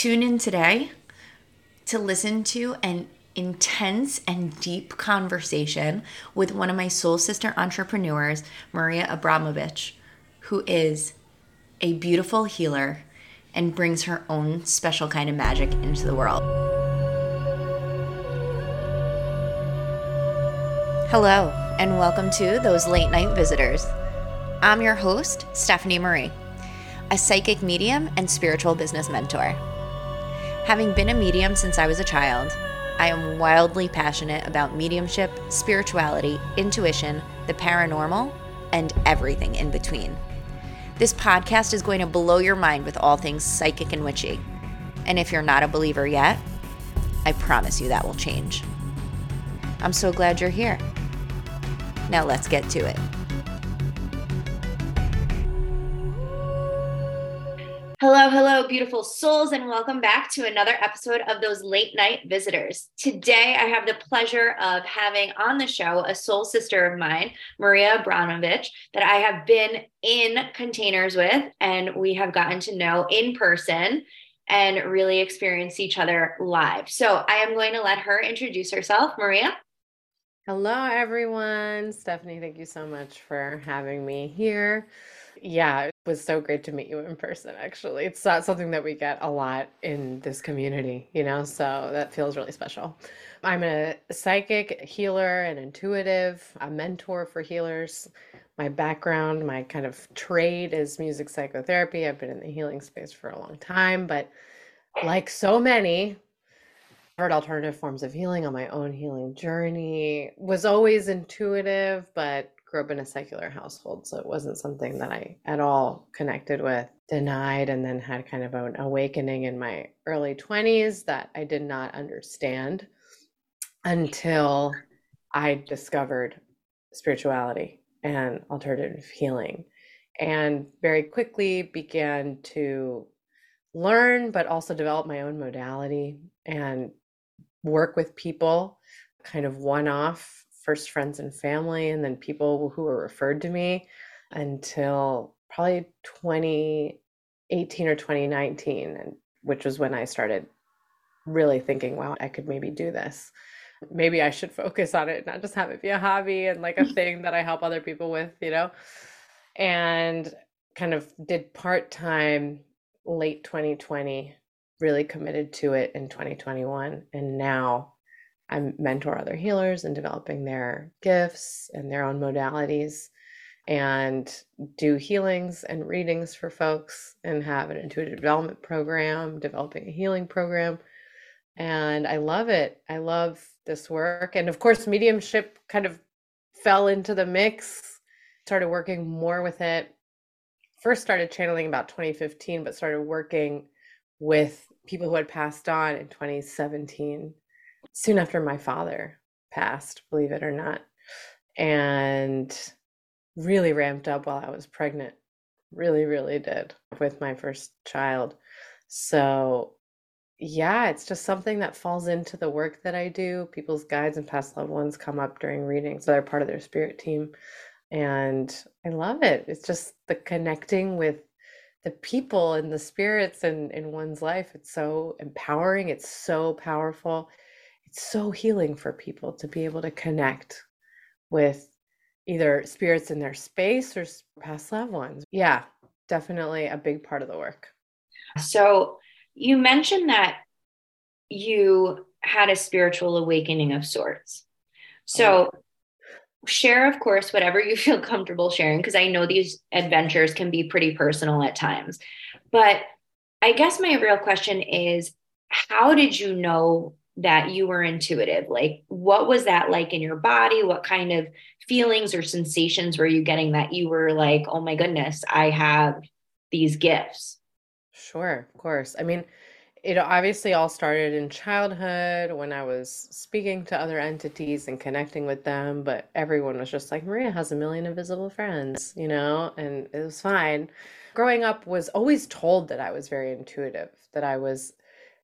Tune in today to listen to an intense and deep conversation with one of my soul sister entrepreneurs, Maria Abramovich, who is a beautiful healer and brings her own special kind of magic into the world. Hello, and welcome to Those Late Night Visitors. I'm your host, Stephanie Marie, a psychic medium and spiritual business mentor. Having been a medium since I was a child, I am wildly passionate about mediumship, spirituality, intuition, the paranormal, and everything in between. This podcast is going to blow your mind with all things psychic and witchy. And if you're not a believer yet, I promise you that will change. I'm so glad you're here. Now let's get to it. Hello, hello, beautiful souls, and welcome back to another episode of those late night visitors. Today, I have the pleasure of having on the show a soul sister of mine, Maria Abramovich, that I have been in containers with, and we have gotten to know in person and really experience each other live. So, I am going to let her introduce herself. Maria. Hello, everyone. Stephanie, thank you so much for having me here. Yeah, it was so great to meet you in person, actually. It's not something that we get a lot in this community, you know, so that feels really special. I'm a psychic healer and intuitive, a mentor for healers. My background, my kind of trade is music psychotherapy. I've been in the healing space for a long time, but like so many, I've heard alternative forms of healing on my own healing journey. Was always intuitive, but grew up in a secular household, so it wasn't something that I at all connected with. Denied, and then had kind of an awakening in my early 20s that I did not understand until I discovered spirituality and alternative healing, and very quickly began to learn, but also develop my own modality and work with people kind of one off first friends and family, and then people who were referred to me until probably 2018 or 2019, and which was when I started really thinking, wow, I could maybe do this. Maybe I should focus on it, not just have it be a hobby and like a thing that I help other people with, you know? And kind of did part time late 2020, really committed to it in 2021. And now I mentor other healers in developing their gifts and their own modalities and do healings and readings for folks and have an intuitive development program, developing a healing program. And I love it. I love this work. And of course, mediumship kind of fell into the mix, started working more with it. First started channeling about 2015, but started working with people who had passed on in 2017 soon after my father passed, believe it or not, and really ramped up while I was pregnant. Really, really did with my first child. So, yeah, it's just something that falls into the work that I do. People's guides and past loved ones come up during readings, so they're part of their spirit team. And I love it. It's just the connecting with the people and the spirits in, in one's life. It's so empowering. It's so powerful it's so healing for people to be able to connect with either spirits in their space or past loved ones. Yeah, definitely a big part of the work. So, you mentioned that you had a spiritual awakening of sorts. So, share, of course, whatever you feel comfortable sharing, because I know these adventures can be pretty personal at times. But I guess my real question is how did you know that you were intuitive? Like, what was that like in your body? What kind of feelings or sensations were you getting that you were like, oh my goodness, I have these gifts? Sure, of course. I mean, it obviously all started in childhood when I was speaking to other entities and connecting with them, but everyone was just like, Maria has a million invisible friends, you know, and it was fine. Growing up was always told that I was very intuitive, that I was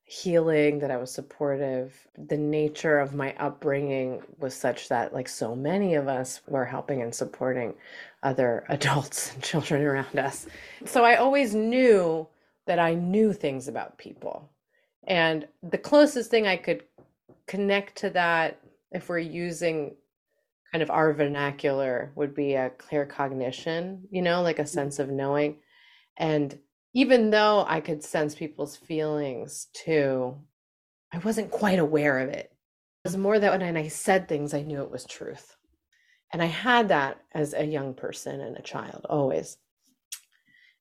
healing, that I was supportive. The nature of my upbringing was such that, like so many of us, were helping and supporting other adults and children around us. So I always knew that I knew things about people. And the closest thing I could connect to that, if we're using kind of our vernacular, would be a clear cognition, you know, like a mm. sense of knowing. And even though I could sense people's feelings too, I wasn't quite aware of it. It was more that when I said things, I knew it was truth. And I had that as a young person and a child, always.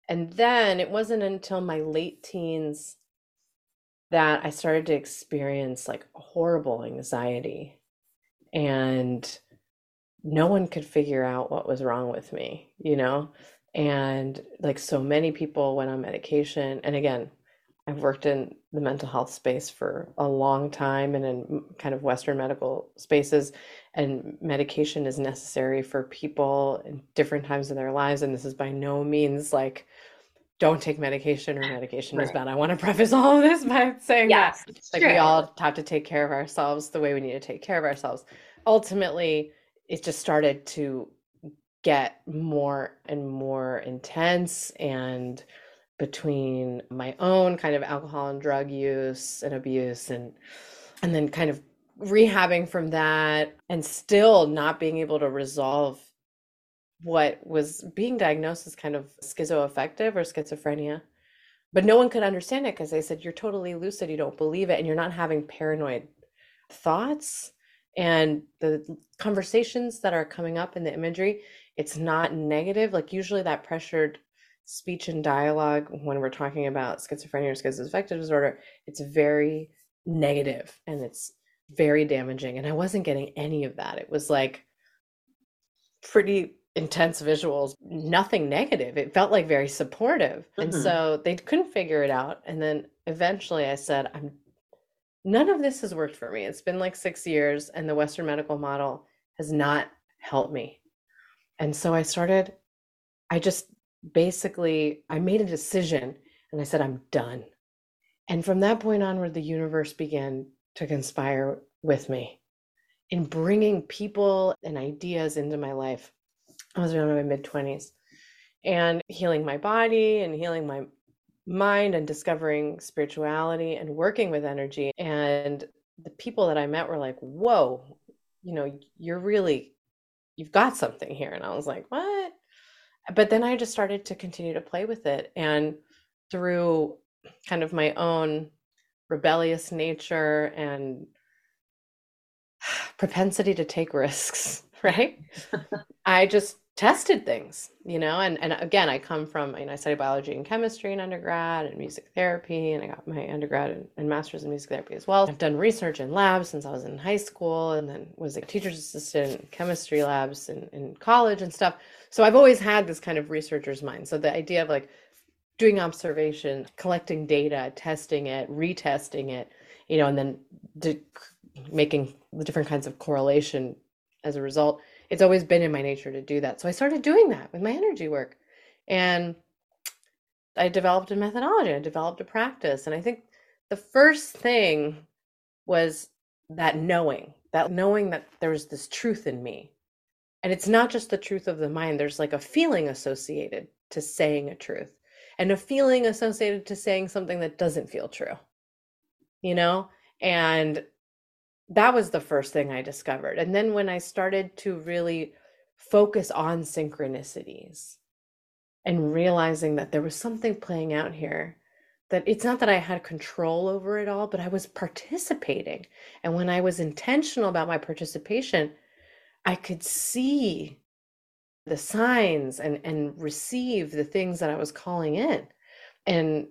And then it wasn't until my late teens that I started to experience like horrible anxiety. And no one could figure out what was wrong with me, you know? And like so many people went on medication. And again, I've worked in the mental health space for a long time and in kind of Western medical spaces. And medication is necessary for people in different times in their lives. And this is by no means like, don't take medication or medication right. is bad. I want to preface all of this by saying yes, that like true. we all have to take care of ourselves the way we need to take care of ourselves. Ultimately, it just started to get more and more intense and between my own kind of alcohol and drug use and abuse and and then kind of rehabbing from that and still not being able to resolve what was being diagnosed as kind of schizoaffective or schizophrenia. But no one could understand it because they said you're totally lucid you don't believe it and you're not having paranoid thoughts. And the conversations that are coming up in the imagery it's not negative like usually that pressured speech and dialogue when we're talking about schizophrenia or schizoaffective disorder it's very negative and it's very damaging and i wasn't getting any of that. It was like pretty intense visuals nothing negative. It felt like very supportive mm-hmm. and so they couldn't figure it out and then eventually i said i'm none of this has worked for me. It's been like 6 years and the western medical model has not helped me and so i started i just basically I made a decision and I said, I'm done. And from that point onward, the universe began to conspire with me in bringing people and ideas into my life. I was around my mid 20s and healing my body and healing my mind and discovering spirituality and working with energy. And the people that I met were like, whoa, you know, you're really, you've got something here. And I was like, what? but then I just started to continue to play with it. And through kind of my own rebellious nature and propensity to take risks, right? I just tested things, you know, and, and again, I come from, you know, I studied biology and chemistry in undergrad and music therapy, and I got my undergrad and, and master's in music therapy as well. I've done research in labs since I was in high school and then was a teacher's assistant in chemistry labs in, in college and stuff. So I've always had this kind of researcher's mind. So the idea of like doing observation, collecting data, testing it, retesting it, you know, and then de- making the different kinds of correlation as a result it's always been in my nature to do that. So I started doing that with my energy work. And I developed a methodology, I developed a practice. And I think the first thing was that knowing, that knowing that there was this truth in me. And it's not just the truth of the mind, there's like a feeling associated to saying a truth and a feeling associated to saying something that doesn't feel true, you know? And that was the first thing I discovered. And then when I started to really focus on synchronicities and realizing that there was something playing out here, that it's not that I had control over it all, but I was participating. And when I was intentional about my participation, I could see the signs and and receive the things that I was calling in. And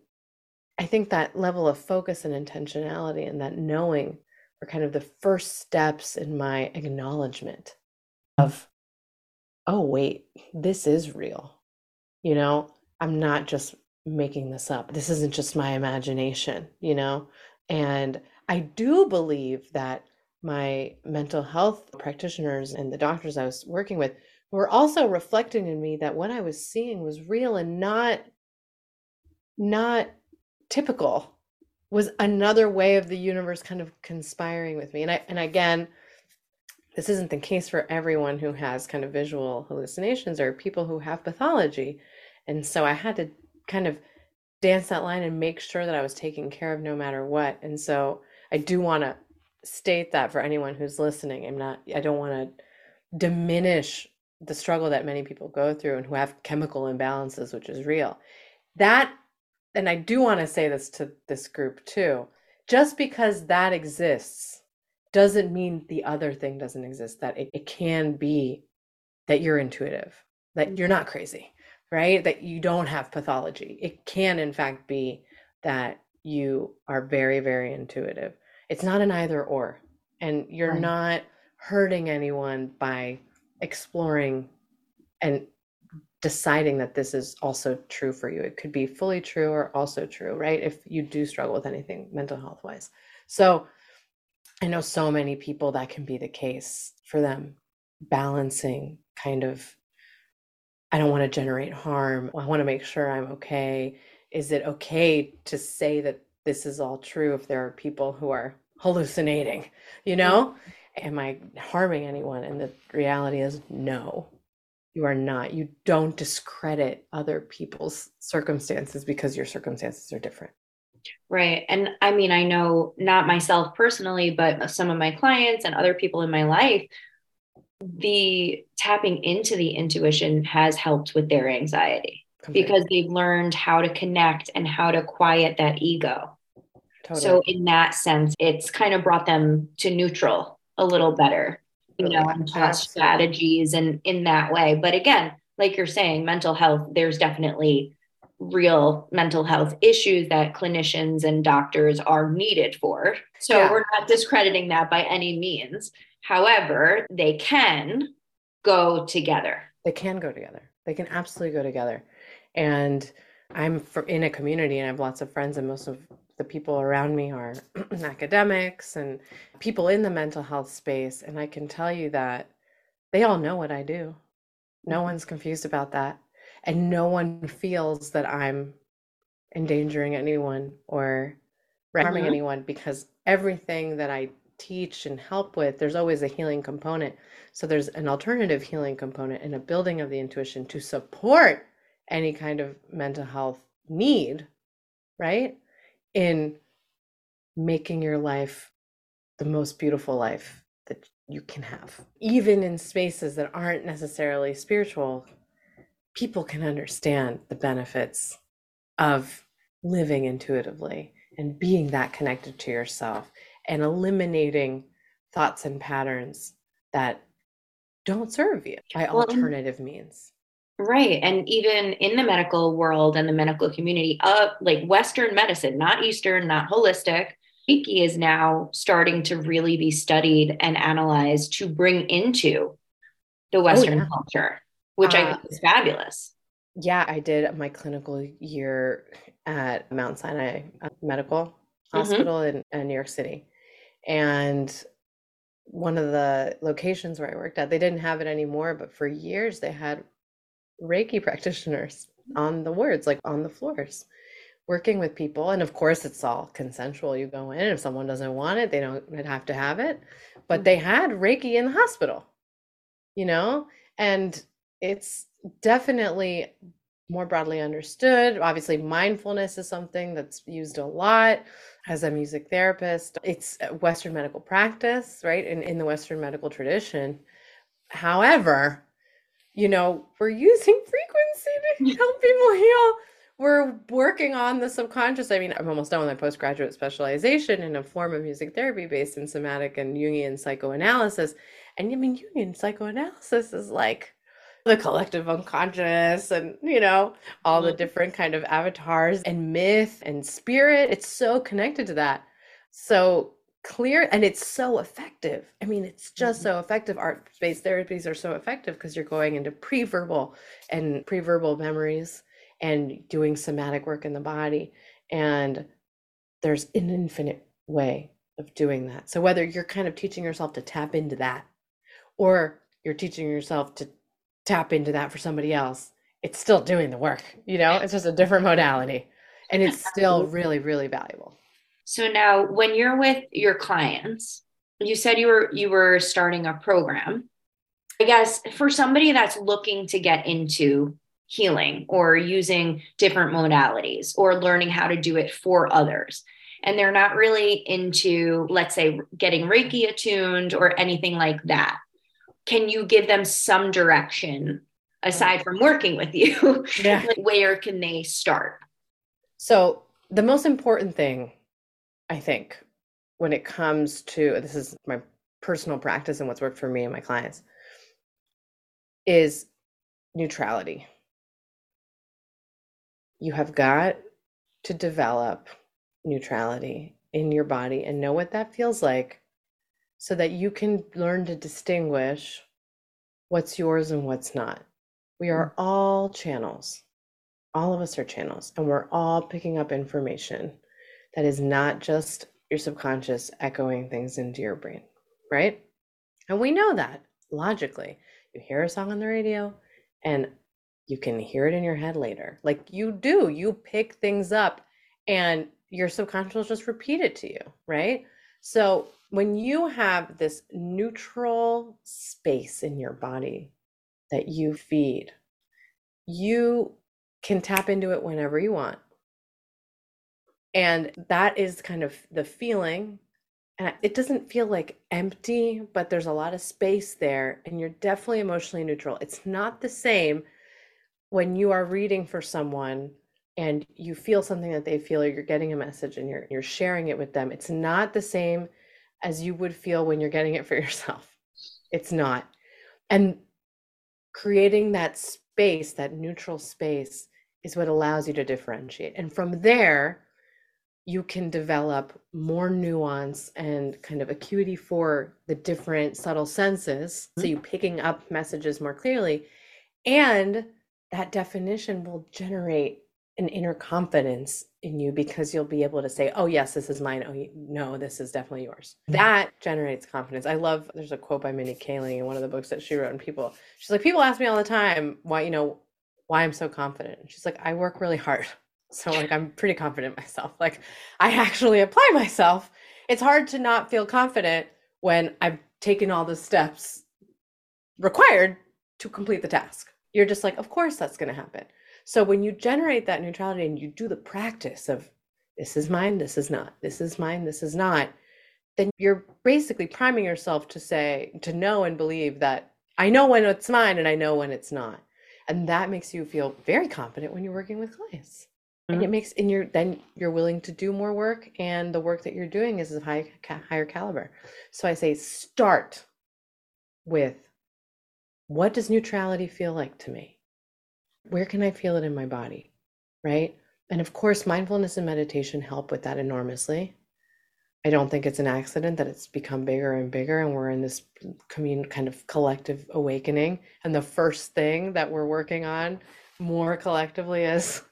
I think that level of focus and intentionality and that knowing are kind of the first steps in my acknowledgement of, oh, wait, this is real. You know, I'm not just making this up. This isn't just my imagination, you know? And I do believe that my mental health practitioners and the doctors I was working with were also reflecting in me that what I was seeing was real and not not typical was another way of the universe kind of conspiring with me. And I and again, this isn't the case for everyone who has kind of visual hallucinations or people who have pathology. And so I had to kind of dance that line and make sure that I was taken care of no matter what. And so I do want to state that for anyone who's listening. I'm not, I don't want to diminish the struggle that many people go through and who have chemical imbalances, which is real. That, and I do want to say this to this group too just because that exists doesn't mean the other thing doesn't exist, that it, it can be that you're intuitive, that you're not crazy right? That you don't have pathology. It can, in fact, be that you are very, very intuitive. It's not an either or. And you're right. not hurting anyone by exploring and deciding that this is also true for you. It could be fully true or also true, right? If you do struggle with anything mental health wise. So I know so many people that can be the case for them, balancing kind of I don't want to generate harm. I want to make sure I'm okay. Is it okay to say that this is all true if there are people who are hallucinating? You know, mm-hmm. am I harming anyone? And the reality is no, you are not. You don't discredit other people's circumstances because your circumstances are different. Right. And I mean, I know not myself personally, but some of my clients and other people in my life the tapping into the intuition has helped with their anxiety because they've learned how to connect and how to quiet that ego. Totally. So, in that sense, it's kind of brought them to neutral a little better, you know, and taught strategies and in that way. But again, like you're saying, mental health, there's definitely real mental health issues that clinicians and doctors are needed for. So, yeah. we're not discrediting that by any means. However, they can go together. They can go together. They can absolutely go together. And I'm in a community and I have lots of friends, and most of the people around me are academics and people in the mental health space. And I can tell you that they all know what I do. No mm-hmm. one's confused about that. And no one feels that I'm endangering anyone or harming mm-hmm. anyone because everything that I teach and help with, there's always a healing component. So there's an alternative healing component and a building of the intuition to support any kind of mental health need, right? In making your life the most beautiful life that you can have. Even in spaces that aren't necessarily spiritual, people can understand the benefits of living intuitively and being that connected to yourself and eliminating thoughts and patterns that don't serve you by well, alternative means. Right. And even in the medical world and the medical community, uh, like Western medicine, not Eastern, not holistic, Reiki is now starting to really be studied and analyzed to bring into the oh, Western oh, yeah. culture, which uh, I think is fabulous. Yeah, I did my clinical year at Mount Sinai uh, Medical mm-hmm. Hospital mm-hmm. in, in New York City and one of the locations where I worked at, they didn't have it anymore, but for years they had Reiki practitioners on the wards, like on the floors, working with people. And of course, it's all consensual. You go in, if someone doesn't want it, they don't have to have it. But they mm-hmm. had Reiki in the hospital, you know, and it's definitely more broadly understood. Obviously, mindfulness is something that's used a lot as a music therapist. It's Western medical practice, right? In, in the Western medical tradition. However, you know, we're using frequency to help people heal. We're working on the subconscious. I mean, I'm almost done with my postgraduate specialization in a form of music therapy based in somatic and Jungian psychoanalysis. And I mean, Jungian psychoanalysis is like the collective unconscious and you know all the mm-hmm. different kind of avatars and myth and spirit it's so connected to that so clear and it's so effective i mean it's just mm-hmm. so effective art based therapies are so effective because you're going into pre-verbal and pre-verbal memories and doing somatic work in the body and there's an infinite way of doing that so whether you're kind of teaching yourself to tap into that or you're teaching yourself to tap into that for somebody else, it's still doing the work. You know, it's just a different modality and it's still really, really valuable. So now when you're with your clients, you said you were you were starting a program. I guess for somebody that's looking to get into healing or using different modalities or learning how to do it for others. And they're not really into, let's say, getting Reiki attuned or anything like that. Can you give them some direction aside from working with you? Yeah. where can they start? So, the most important thing, I think, when it comes to this is my personal practice and what's worked for me and my clients, is neutrality you have got to develop neutrality in your body and know what that feels like so that you can learn to distinguish what's yours and what's not. We are mm. all channels. All of us are channels, and we're all picking up information that is not just your subconscious echoing things into your brain, right? And we know that logically. You hear a song on the radio, and you can hear it in your head later. Like you do, you pick things up and your subconscious will just repeat it to you, right? So when you have this neutral space in your body that you feed, you can tap into it whenever you want. And that is kind of the feeling. And it doesn't feel like empty, but there's a lot of space there, and you're definitely emotionally neutral. It's not the same when you are reading for someone and you feel something that they feel or you're getting a message and you're you're sharing it with them it's not the same as you would feel when you're getting it for yourself it's not and creating that space that neutral space is what allows you to differentiate and from there you can develop more nuance and kind of acuity for the different subtle senses so mm-hmm. you picking up messages more clearly and that definition will generate an inner confidence in you because you'll be able to say, oh, yes, this is mine. Oh, no, this is definitely yours. Mm-hmm. That generates confidence. I love, there's a quote by Mindy Kaling in one of the books that she wrote, and people, she's like, people ask me all the time why, you know, why I'm so confident. She's like, I work really hard. So, like, I'm pretty confident myself. Like, I actually apply myself. It's hard to not feel confident when I've taken all the steps required to complete the task you're just like, of course that's going to happen. So when you generate that neutrality and you do the practice of this is mine, this is not, this is mine, this is not, then you're basically priming yourself to say, to know and believe that I know when it's mine and I know when it's not. And that makes you feel very confident when you're working with clients. Mm-hmm. And it makes, and you're then you're willing to do more work, and the work that you're doing is of high, higher caliber. So I say, start with what does neutrality feel like to me? Where can I feel it in my body? Right. And of course, mindfulness and meditation help with that enormously. I don't think it's an accident that it's become bigger and bigger, and we're in this commun- kind of collective awakening. And the first thing that we're working on more collectively is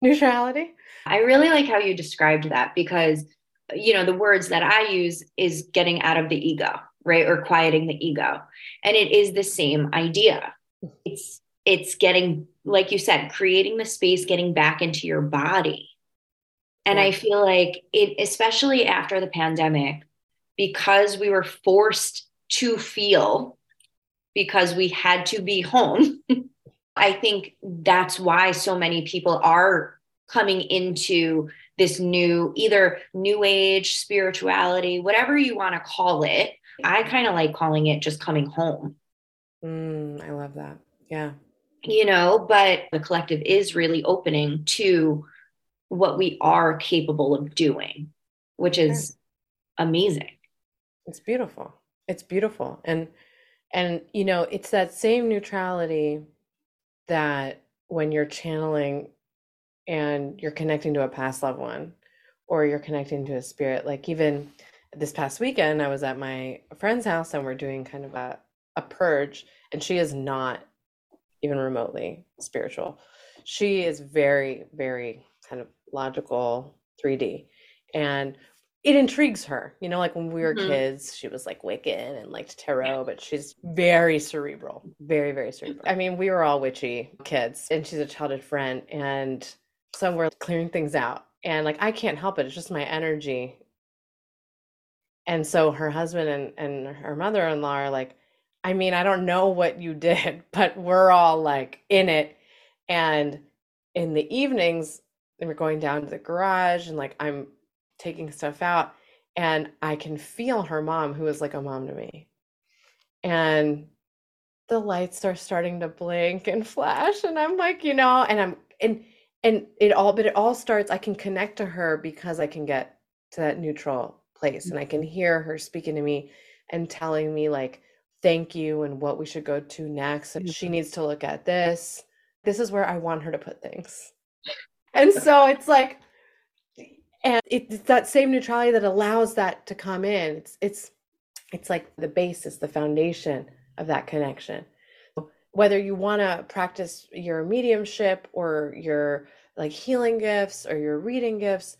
neutrality. I really like how you described that because, you know, the words that I use is getting out of the ego right? Or quieting the ego. And it is the same idea. It's it's getting like you said creating the space getting back into your body. And i feel like it especially after the pandemic because we were forced to feel because we had to be home i think that's why so many people are coming into this new either new age spirituality whatever you want to call it I kind of like calling it just coming home. Mm, I love that. Yeah. You know, but the collective is really opening to what we are capable of doing, which is amazing. It's beautiful. It's beautiful. And and you know, it's that same neutrality that when you're channeling and you're connecting to a past loved one or you're connecting to a spirit, like even this past weekend, I was at my friend's house and we're doing kind of a, a purge, and she is not even remotely spiritual. She is very, very kind of logical 3D. And it intrigues her. You know, like when we were mm-hmm. kids, she was like Wiccan and liked tarot, but she's very cerebral, very, very cerebral. I mean, we were all witchy kids, and she's a childhood friend. And so we're clearing things out. And like, I can't help it. It's just my energy and so her husband and, and her mother-in-law are like i mean i don't know what you did but we're all like in it And in the evenings, and we're going down to the garage and like I'm taking stuff out and I can feel her mom, who is like a mom to me. And the lights are starting to blink and flash. And I'm like, you know, and I'm and and it all but it all starts, I can connect to her because I can get to that neutral place and I can hear her speaking to me and telling me like thank you and what we should go to next. And she mm-hmm. needs to look at this. This is where I want her to put things. And so it's like and it's that same neutrality that allows that to come in. It's it's it's like the basis the foundation of that connection. Whether you want to practice your mediumship or your like healing gifts or your reading gifts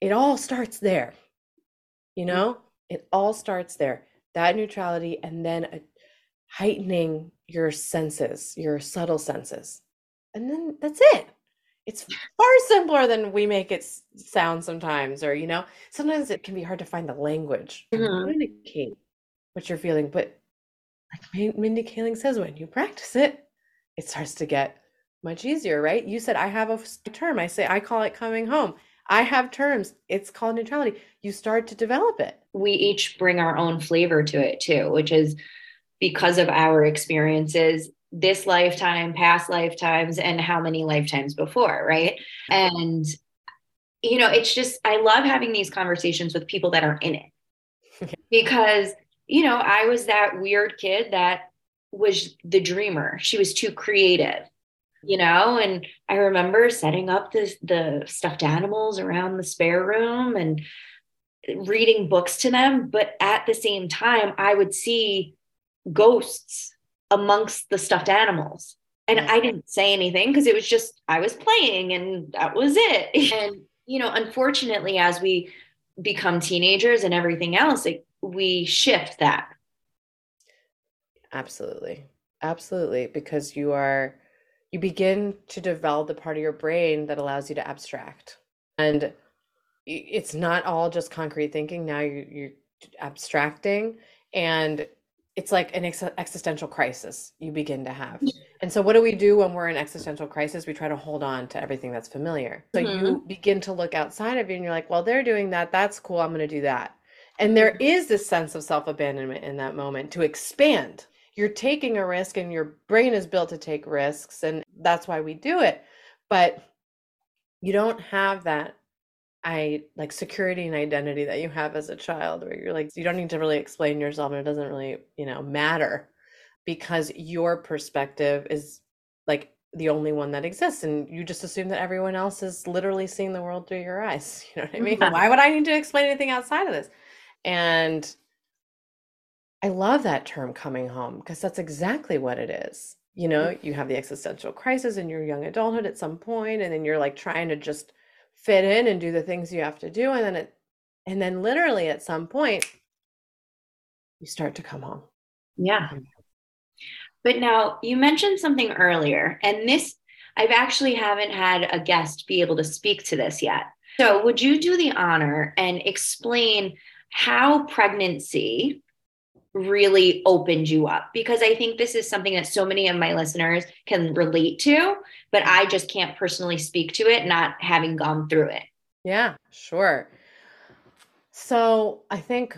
it all starts there you know? It all starts there. That neutrality and then a, heightening your senses your subtle senses. And then that's it it's far simpler than we make it sound sometimes or you know? Sometimes it can be hard to find the language. To mm-hmm. communicate what you're feeling but like mindy kaling says when you practice it it starts to get much easier right? You said i have a term. I say i call it coming home. I have terms. It's called neutrality. You start to develop it. We each bring our own flavor to it too which is because of our experiences this lifetime, past lifetimes, and how many lifetimes before, right? And, you know, it's just, I love having these conversations with people that are in it because, you know, I was that weird kid that was the dreamer. She was too creative, you know, and I remember setting up the, the stuffed animals around the spare room and reading books to them. But at the same time, I would see ghosts amongst the stuffed animals. And I didn't say anything because it was just, I was playing and that was it. And, you know, unfortunately, as we become teenagers and everything else, like, we shift that. Absolutely. Absolutely. Because you are, you begin to develop the part of your brain that allows you to abstract. And it's not all just concrete thinking. Now you're, you're abstracting and it's like an ex- existential crisis you begin to have. And so, what do we do when we're in existential crisis? We try to hold on to everything that's familiar. So, mm-hmm. you begin to look outside of you and you're like, well, they're doing that. That's cool. I'm going to do that. And there is mm-hmm. this sense of self abandonment in that moment to expand. You're taking a risk, and your brain is built to take risks. And that's why we do it. But you don't have that I like security and identity that you have as a child, where you're like, you don't need to really explain yourself and it doesn't really, you know, matter because your perspective is like the only one that exists. And you just assume that everyone else is literally seeing the world through your eyes. You know what I mean? Why would I need to explain anything outside of this? And I love that term coming home because that's exactly what it is. You know, mm. you have the existential crisis in your young adulthood at some point, and then you're like trying to just fit in and do the things you have to do and then it and then literally at some point you start to come home. Yeah. Mm-hmm. But now you mentioned something earlier and this i've actually haven't had a guest be able to speak to this yet. So would you do the honor and explain how pregnancy really opened you up because I think this is something that so many of my listeners can relate to, but I just can't personally speak to it, not having gone through it. Yeah, sure. So I think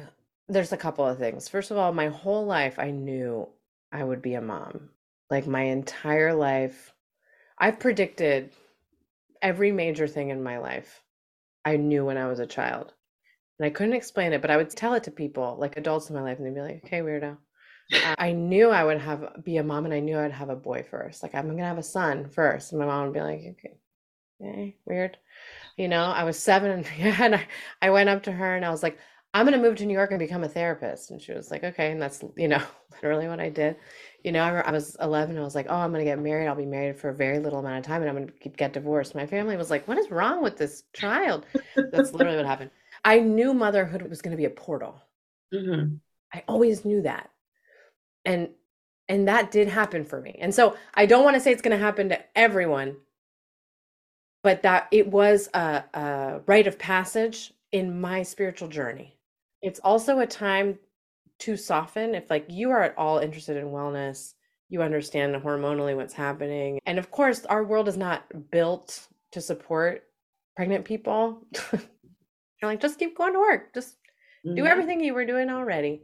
there's a couple of things. First of all, my whole life, I knew I would be a mom. Like my entire life, I've predicted every major thing in my life. I knew when I was a child and I couldn't explain it, but I would tell it to people, like adults in my life, and they'd be like, "Okay, weirdo." I knew I would have be a mom, and I knew I'd have a boy first. Like I'm gonna have a son first, and my mom would be like, "Okay, okay weird," you know. I was seven, and I, I went up to her and I was like, "I'm gonna move to New York and become a therapist," and she was like, "Okay," and that's you know literally what I did. You know, I, I was 11. I was like, "Oh, I'm gonna get married. I'll be married for a very little amount of time, and I'm gonna get divorced." My family was like, "What is wrong with this child?" That's literally what happened. I knew motherhood was going to be a portal. Mm-hmm. I always knew that. And and that did happen for me. And so I don't want to say it's going to happen to everyone, but that it was a, a rite of passage in my spiritual journey. It's also a time to soften if like you are at all interested in wellness, you understand hormonally what's happening. And of course, our world is not built to support pregnant people. You're like, just keep going to work. Just mm-hmm. do everything you were doing already.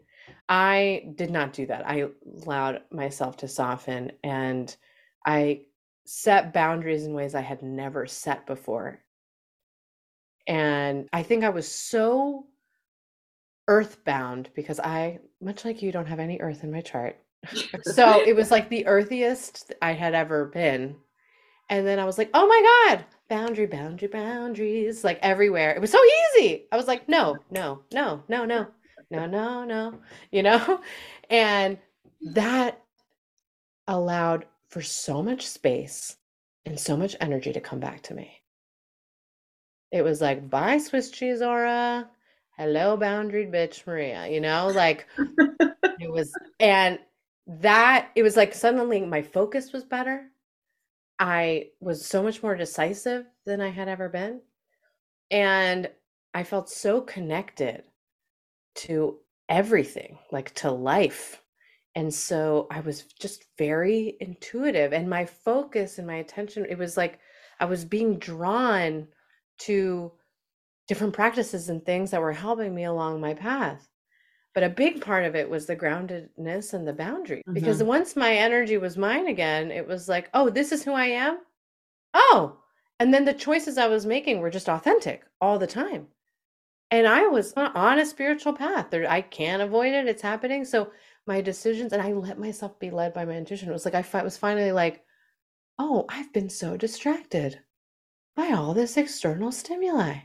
I did not do that. I allowed myself to soften and I set boundaries in ways I had never set before. And I think I was so earthbound because I, much like you, don't have any earth in my chart. so it was like the earthiest I had ever been. And then I was like, oh my God, boundary, boundary, boundaries, like everywhere. It was so easy. I was like, no, no, no, no, no, no, no, no, you know? And that allowed for so much space and so much energy to come back to me. It was like, bye, Swiss cheese aura. Hello, boundaried bitch, Maria. You know, like it was, and that it was like suddenly my focus was better. I was so much more decisive than I had ever been. And I felt so connected to everything, like to life. And so I was just very intuitive and my focus and my attention, it was like I was being drawn to different practices and things that were helping me along my path. But a big part of it was the groundedness and the boundary. Mm-hmm. Because once my energy was mine again, it was like, oh, this is who I am. Oh, and then the choices I was making were just authentic all the time. And I was on a spiritual path. There, I can't avoid it. It's happening. So my decisions, and I let myself be led by my intuition. It was like I was finally like, oh, I've been so distracted by all this external stimuli.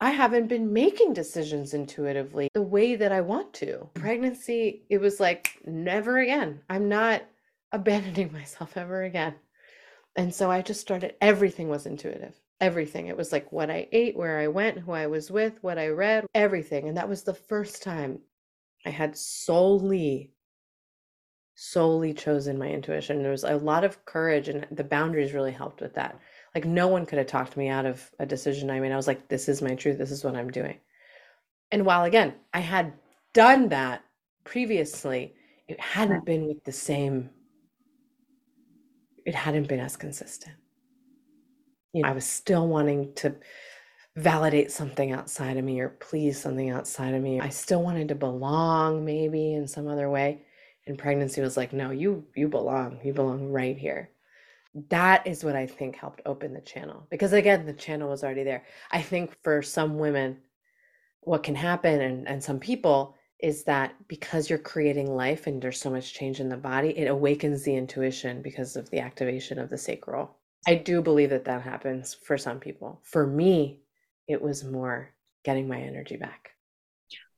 I haven't been making decisions intuitively the way that I want to. Mm. Pregnancy, it was like never again. I'm not abandoning myself ever again. And so I just started, everything was intuitive. Everything. It was like what I ate, where I went, who I was with, what I read, everything. And that was the first time I had solely, solely chosen my intuition. There was a lot of courage, and the boundaries really helped with that. Like no one could have talked me out of a decision I made. I was like, this is my truth. This is what I'm doing. And while again, I had done that previously, it hadn't been with the same, it hadn't been as consistent. You know, I was still wanting to validate something outside of me or please something outside of me. I still wanted to belong maybe in some other way. And pregnancy was like, no, you you belong. You belong right here that is what I think helped open the channel because again the channel was already there. I think for some women what can happen and and some people is that because you're creating life and there's so much change in the body it awakens the intuition because of the activation of the sacral. I do believe that that happens for some people. For me it was more getting my energy back.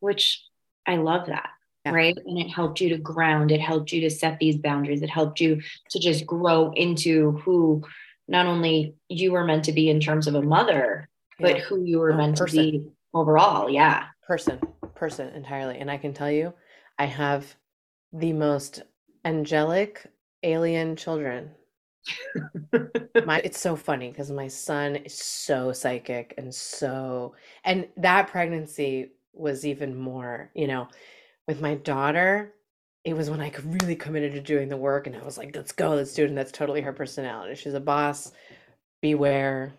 Which I love that yeah. right? And it helped you to ground, it helped you to set these boundaries, it helped you to just grow into who not only you were meant to be in terms of a mother, but yeah. who you were meant person. to be overall. Yeah. Person, person entirely. And I can tell you, I have the most angelic alien children. my it's so funny because my son is so psychic and so and that pregnancy was even more, you know, with my daughter, it was when I could really committed to doing the work and I was like, let's go, let's do it. And that's totally her personality. She's a boss. Beware.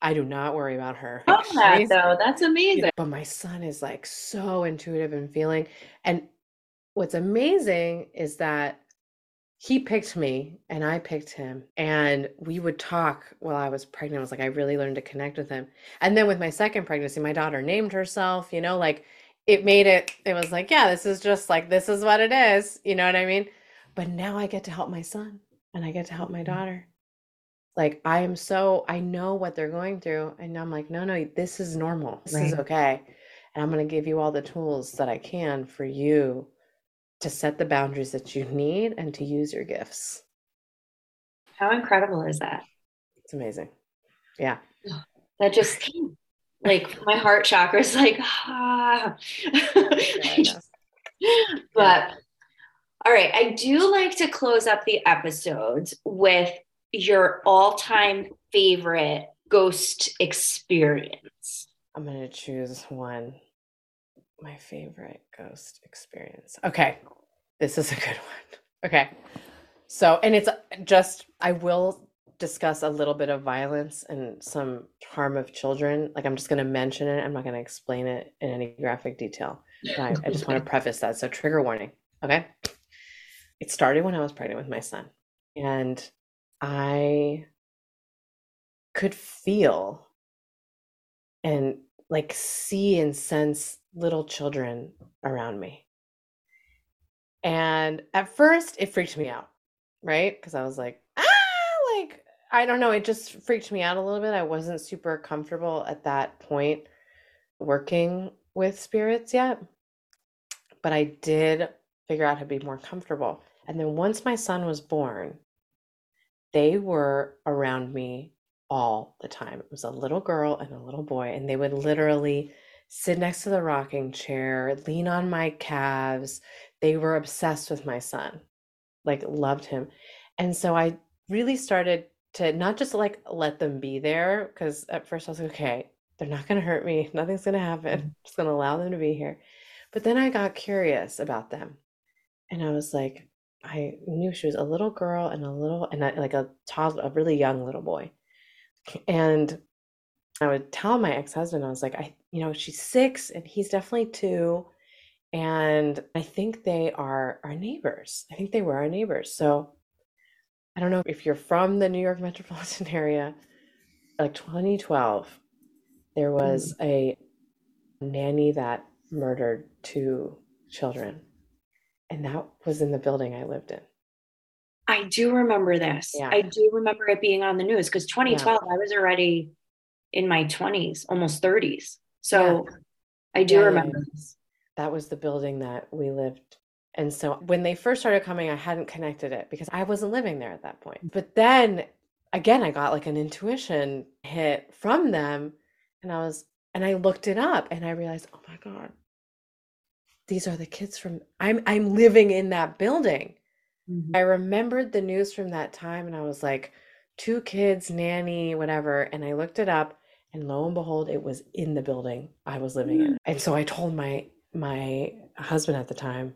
I do not worry about her. Oh, that though. That's amazing. But my son is like so intuitive and feeling. And what's amazing is that he picked me and I picked him. And we would talk while I was pregnant. I was like, I really learned to connect with him. And then with my second pregnancy, my daughter named herself, you know, like it made it it was like yeah this is just like this is what it is you know what i mean? But now i get to help my son and i get to help my mm-hmm. daughter. Like i am so i know what they're going through and i'm like no no this is normal. This right. is okay. And i'm going to give you all the tools that i can for you to set the boundaries that you need and to use your gifts. How incredible is that? It's amazing. Yeah. That just like my heart chakra is like ah. but all right i do like to close up the episodes with your all-time favorite ghost experience i'm going to choose one my favorite ghost experience okay this is a good one Okay. So, and it's just, I will discuss a little bit of violence and some harm of children. Like, I'm just going to mention it. I'm not going to explain it in any graphic detail. I, I just want to preface that. So, trigger warning. Okay. It started when I was pregnant with my son, and I could feel and like see and sense little children around me. And at first, it freaked me out, right? Because I was like, ah, like, I don't know. It just freaked me out a little bit. I wasn't super comfortable at that point working with spirits yet. But I did figure out how to be more comfortable. And then once my son was born, they were around me all the time. It was a little girl and a little boy, and they would literally sit next to the rocking chair, lean on my calves. They were obsessed with my son, like loved him. And so I really started to not just like let them be there, because at first I was like, okay, they're not going to hurt me. Nothing's going to happen. I'm just going to allow them to be here. But then I got curious about them. And I was like, I knew she was a little girl and a little, and I, like a toddler, a really young little boy. And I would tell my ex-husband, I was like, I, you know, she's six and he's definitely two. And I think they are our neighbors. I think they were our neighbors. So I don't know if you're from the New York metropolitan area, like 2012, there was mm. a nanny that murdered two children. And that was in the building I lived in. I do remember this. Yeah. I do remember it being on the news because 2012, yeah. I was already in my 20s, almost 30s. So yeah. I do remember this. That was the building that we lived. And so when they first started coming, I hadn't connected it because I wasn't living there at that point. But then again, I got like an intuition hit from them. And I was, and I looked it up and I realized, oh my God, these are the kids from I'm I'm living in that building. Mm-hmm. I remembered the news from that time and I was like, two kids, nanny, whatever. And I looked it up and lo and behold, it was in the building I was living mm-hmm. in. And so I told my my husband at the time,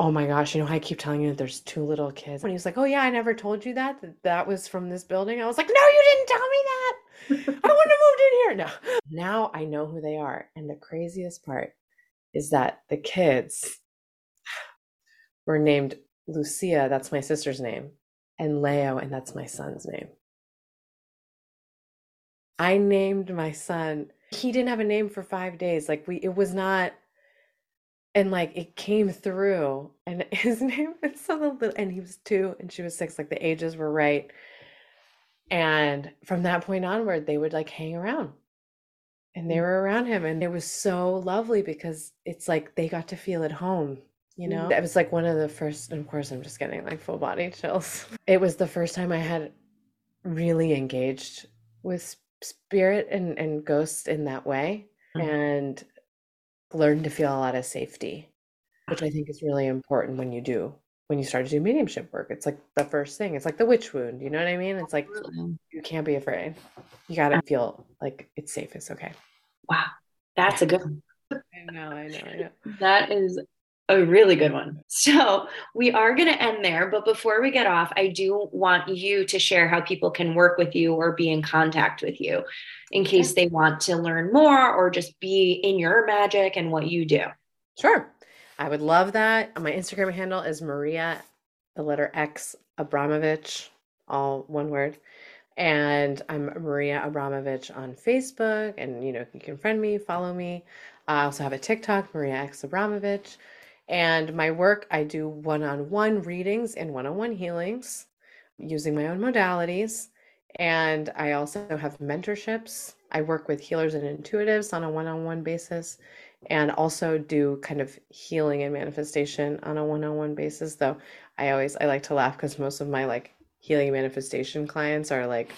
Oh my gosh, you know, how I keep telling you that there's two little kids. And he was like, Oh yeah, I never told you that, that that was from this building. I was like, No, you didn't tell me that. I wouldn't have moved in here. No. Now I know who they are. And the craziest part is that the kids were named Lucia, that's my sister's name, and Leo, and that's my son's name. I named my son. He didn't have a name for five days. Like we, it was not, and like it came through. And his name was so little, and he was two, and she was six. Like the ages were right. And from that point onward, they would like hang around and they mm. were around him and it was so lovely because it's like they got to feel at home you know mm. it was like one of the first and of course i'm just getting like full body chills it was the first time i had really engaged with spirit and and ghosts in that way mm-hmm. and learned to feel a lot of safety which i think is really important when you do when you start to do mediumship work. It's like the first thing it's like the witch wound you know what i mean? It's like you can't be afraid. You got to feel like it's safe it's okay. Wow that's a good one. I know i know i know that is a really good one. So we are going to end there. But before we get off, I do want you to share how people can work with you or be in contact with you in case they want to learn more or just be in your magic and what you do. Sure. I would love that. My Instagram handle is Maria, the letter X Abramovich, all one word. And I'm Maria Abramovich on Facebook. And, you know, you can friend me, follow me. I also have a TikTok, Maria X Abramovich. And my work, I do one on one readings and one on one healings using my own modalities. And I also have mentorships. I work with healers and intuitives on a one on one basis and also do kind of healing and manifestation on a one on one basis. Though I always, I like to laugh because most of my like healing manifestation clients are like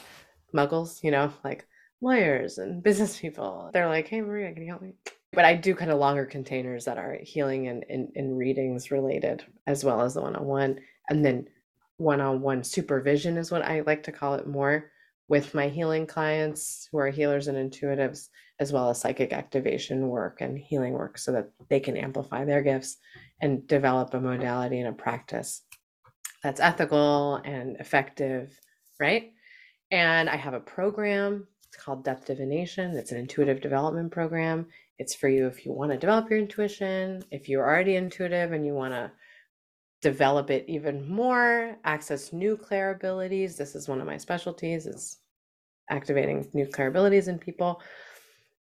muggles, you know, like lawyers and business people. They're like, hey, Maria, can you help me? But I do kind of longer containers that are healing and, and readings related, as well as the one on one. And then one on one supervision is what I like to call it more with my healing clients who are healers and intuitives, as well as psychic activation work and healing work so that they can amplify their gifts and develop a modality and a practice that's ethical and effective, right? And I have a program. It's called Depth Divination. It's an intuitive development program. It's for you if you want to develop your intuition, if you're already intuitive and you want to develop it even more, access new clair abilities. This is one of my specialties is activating new clair abilities in people.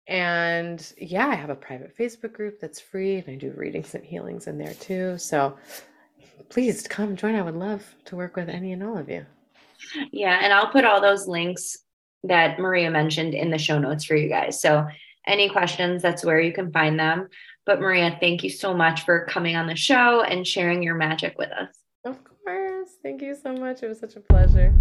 And yeah, I have a private Facebook group that's free and I do readings and healings in there too. So please come join. I would love to work with any and all of you. Yeah, and I'll put all those links that Maria mentioned in the show notes for you guys. So any questions, that's where you can find them. But Maria, thank you so much for coming on the show and sharing your magic with us. Of course. Thank you so much. It was such a pleasure.